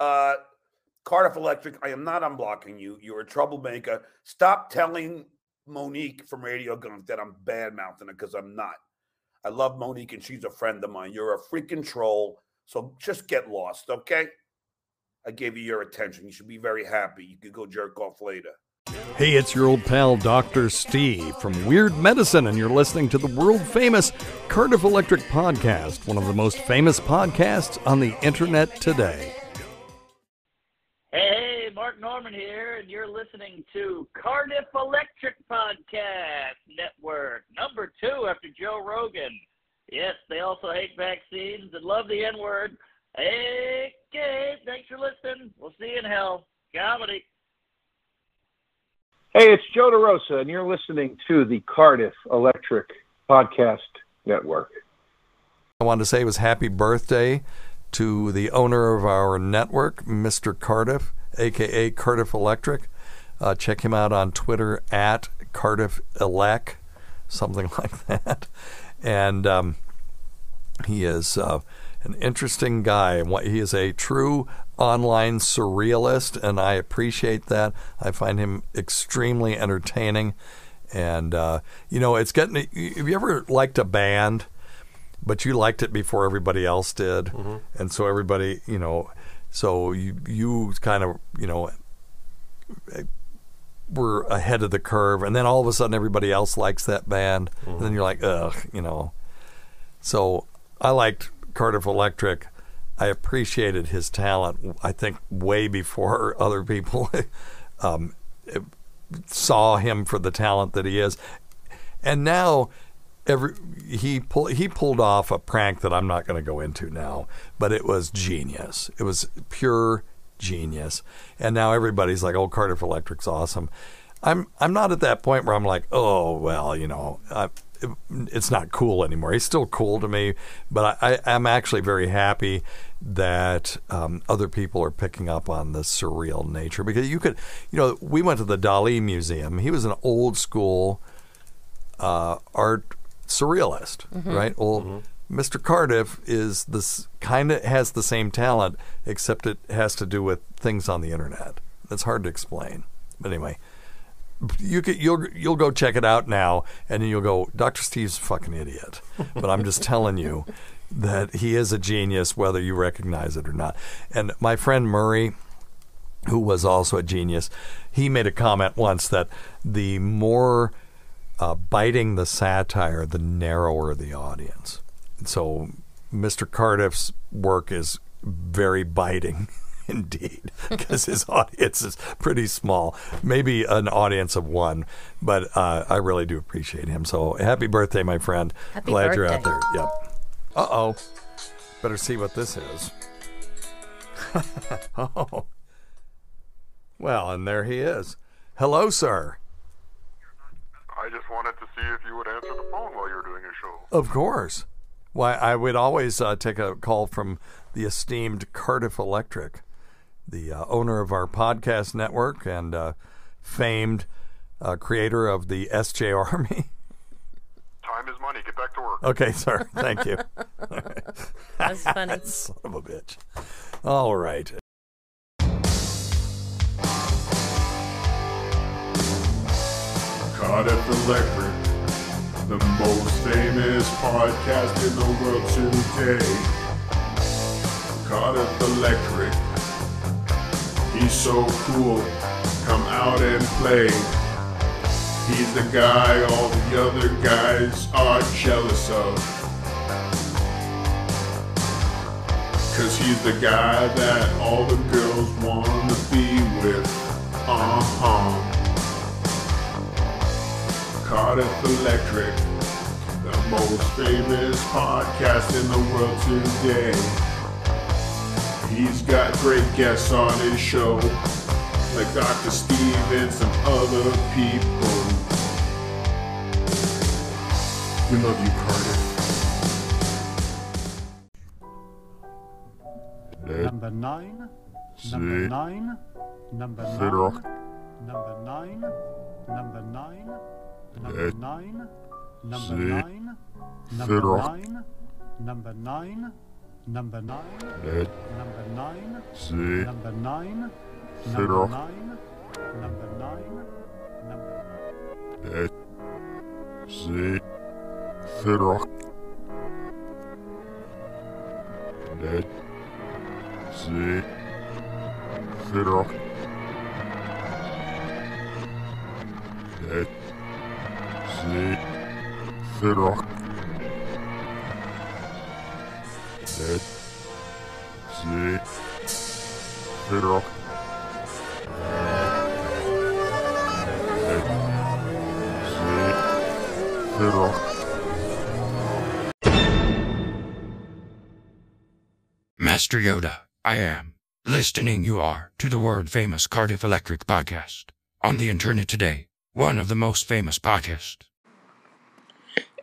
Uh, Cardiff Electric, I am not unblocking you. You're a troublemaker. Stop telling Monique from Radio Gunk that I'm bad mouthing her because I'm not. I love Monique and she's a friend of mine. You're a freaking troll. So just get lost, okay? I gave you your attention. You should be very happy. You could go jerk off later. Hey, it's your old pal Dr. Steve from Weird Medicine, and you're listening to the world famous Cardiff Electric Podcast, one of the most famous podcasts on the internet today. Hey, Mark Normand here, and you're listening to Cardiff Electric Podcast Network, number two after Joe Rogan. Yes, they also hate vaccines and love the N word. Hey, Gabe, thanks for listening. We'll see you in hell. Comedy. Hey, it's Joe DeRosa, and you're listening to the Cardiff Electric Podcast Network. I wanted to say it was happy birthday to the owner of our network, Mr. Cardiff, aka Cardiff Electric. Uh, check him out on Twitter at Cardiff Elec, something like that. And um, he is uh, an interesting guy. He is a true online surrealist, and I appreciate that. I find him extremely entertaining. And, uh, you know, it's getting. Have you ever liked a band? but you liked it before everybody else did, mm-hmm. and so everybody, you know, so you you kind of you know were ahead of the curve, and then all of a sudden everybody else likes that band, mm-hmm. and then mm-hmm. you're like, ugh, you know. So I liked Cardiff Electric. I appreciated his talent. I think way before other people um, saw him for the talent that he is, and now every he pull, he pulled off a prank that I'm not going to go into now, but it was genius. It was pure genius. And now everybody's like, "Oh, Cardiff Electric's awesome." I'm I'm not at that point where I'm like, "Oh, well, you know, I, it, it's not cool anymore." He's still cool to me, but I, I am actually very happy that um, other people are picking up on the surreal nature because you could, you know, we went to the Dali Museum. He was an old school uh, art surrealist, mm-hmm. right? Well, mm-hmm. Mr. Cardiff is this kind of has the same talent, except it has to do with things on the internet. It's hard to explain. But anyway, you could, you'll you'll go check it out now, and then you'll go, Doctor Steve's a fucking idiot. But I'm just telling you that he is a genius, whether you recognize it or not. And my friend Murray, who was also a genius, he made a comment once that the more uh, biting the satire, the narrower the audience. So Mr. Cardiff's work is very biting indeed because his audience is pretty small maybe an audience of one but uh, i really do appreciate him. So happy birthday my friend. Happy glad birthday. you're out there. Yep. Uh-oh. Better see what this is. Oh. Well and there he is. Hello sir I just wanted to see if you would answer the phone while you're doing your show. Of course. Why, I would always uh, take a call from the esteemed Cardiff Electric, the uh, owner of our podcast network and uh, famed uh, creator of the SJ Army. Time is money. Get back to work. Okay, sir. Thank you. That's funny. Son of a bitch. All right. Cardiff Electric, the most famous podcast in the world today. Cardiff Electric, he's so cool, come out and play. He's the guy all the other guys are jealous of. Cause he's the guy that all the girls wanna be with. Uh-huh. Cardiff Electric, the most famous podcast in the world today. He's got great guests on his show, like Dr. Steve and some other people. We love you, Cardiff. Number nine. Number nine. Number nine. Number nine. Number nine. Number nine. Number nine. Number nine. Number nine. Number nine. Number nine. Number nine. Number nine. Number nine. Number. Dead. See. Dead. Fiddle. Master Yoda, I am. Listening you are to the world famous Cardiff Electric podcast. On the internet today, one of the most famous podcasts.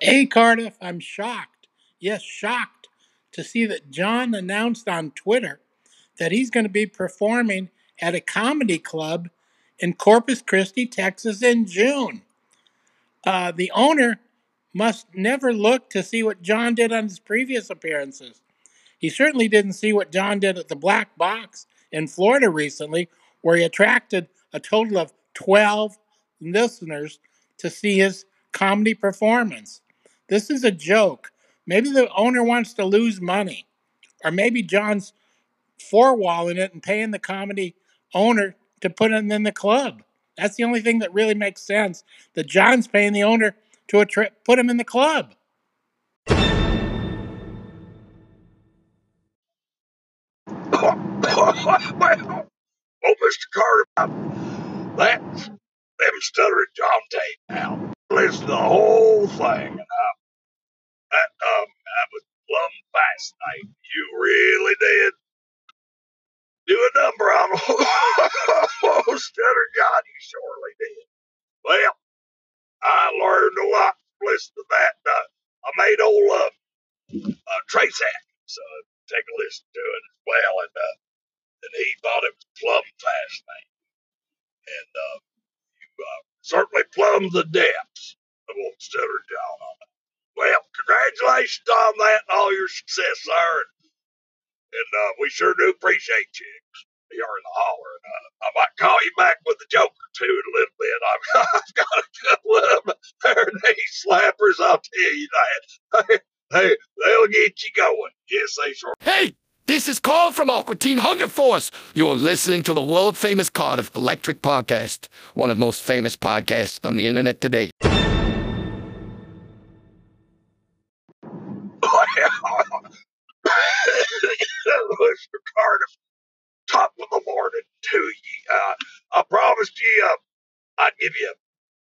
Hey, Cardiff, I'm shocked. Yes, shocked to see that John announced on Twitter that he's going to be performing at a comedy club in Corpus Christi, Texas in June. Uh, the owner must never look to see what John did on his previous appearances. He certainly didn't see what John did at the Black Box in Florida recently, where he attracted a total of 12 listeners to see his comedy performance. This is a joke. Maybe the owner wants to lose money, or maybe John's four-walling it and paying the comedy owner to put him in the club. That's the only thing that really makes sense. That John's paying the owner to attra- put him in the club. oh, Mr. Carter, that's them stuttering John tape now. Listen to the whole thing. And, uh, that, um, that was plumb fascinating. You really did do a number on oh, stutter John. You surely did. Well, I learned a lot from listening to that. Uh, I made old uh, uh, Trace Atkins uh, take a listen to it as well, and uh, and he thought it was plumb fascinating. And uh, you uh, certainly plumbed the depths of old Stutter John on it. Well, congratulations on that and all your success, sir. And, uh, we sure do appreciate you. You're in the holler. And, uh, I might call you back with a joke or two in a little bit. I've, I've got a couple of them. Knee slappers, I'll tell you that. They, they'll get you going. Yes, they sure Hey, this is Carl from Aqua Teen Hunger Force. You're listening to the world famous Cardiff Electric podcast, one of the most famous podcasts on the internet today. Mr. Cardiff, top of the morning to ye. Uh, I promised you uh, I'd give you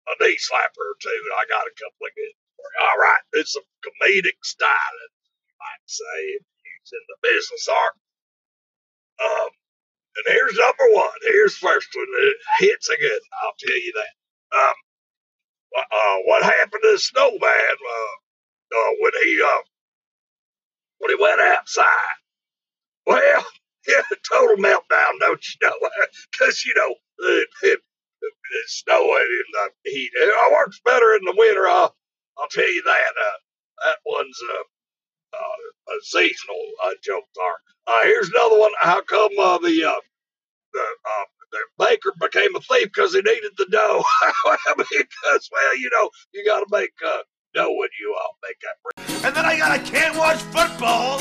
a knee slapper or two, and I got a couple of good. All right, it's a comedic styling, you might say, if you're in the business art. Um, and here's number one. Here's first one. It hits again. I'll tell you that. Um, uh, what happened to the snowman uh, uh, when he uh, when he went outside? Well, yeah, total meltdown, don't you know? Because you know it, it, it's snowing in the heat. It works better in the winter. I'll, I'll tell you that. Uh, that one's uh, uh, a seasonal uh, joke. Are uh, here's another one. How come the the the baker became a thief because he needed the dough? because well, you know, you got to make dough when you uh, make that bread. And then I got I can't watch football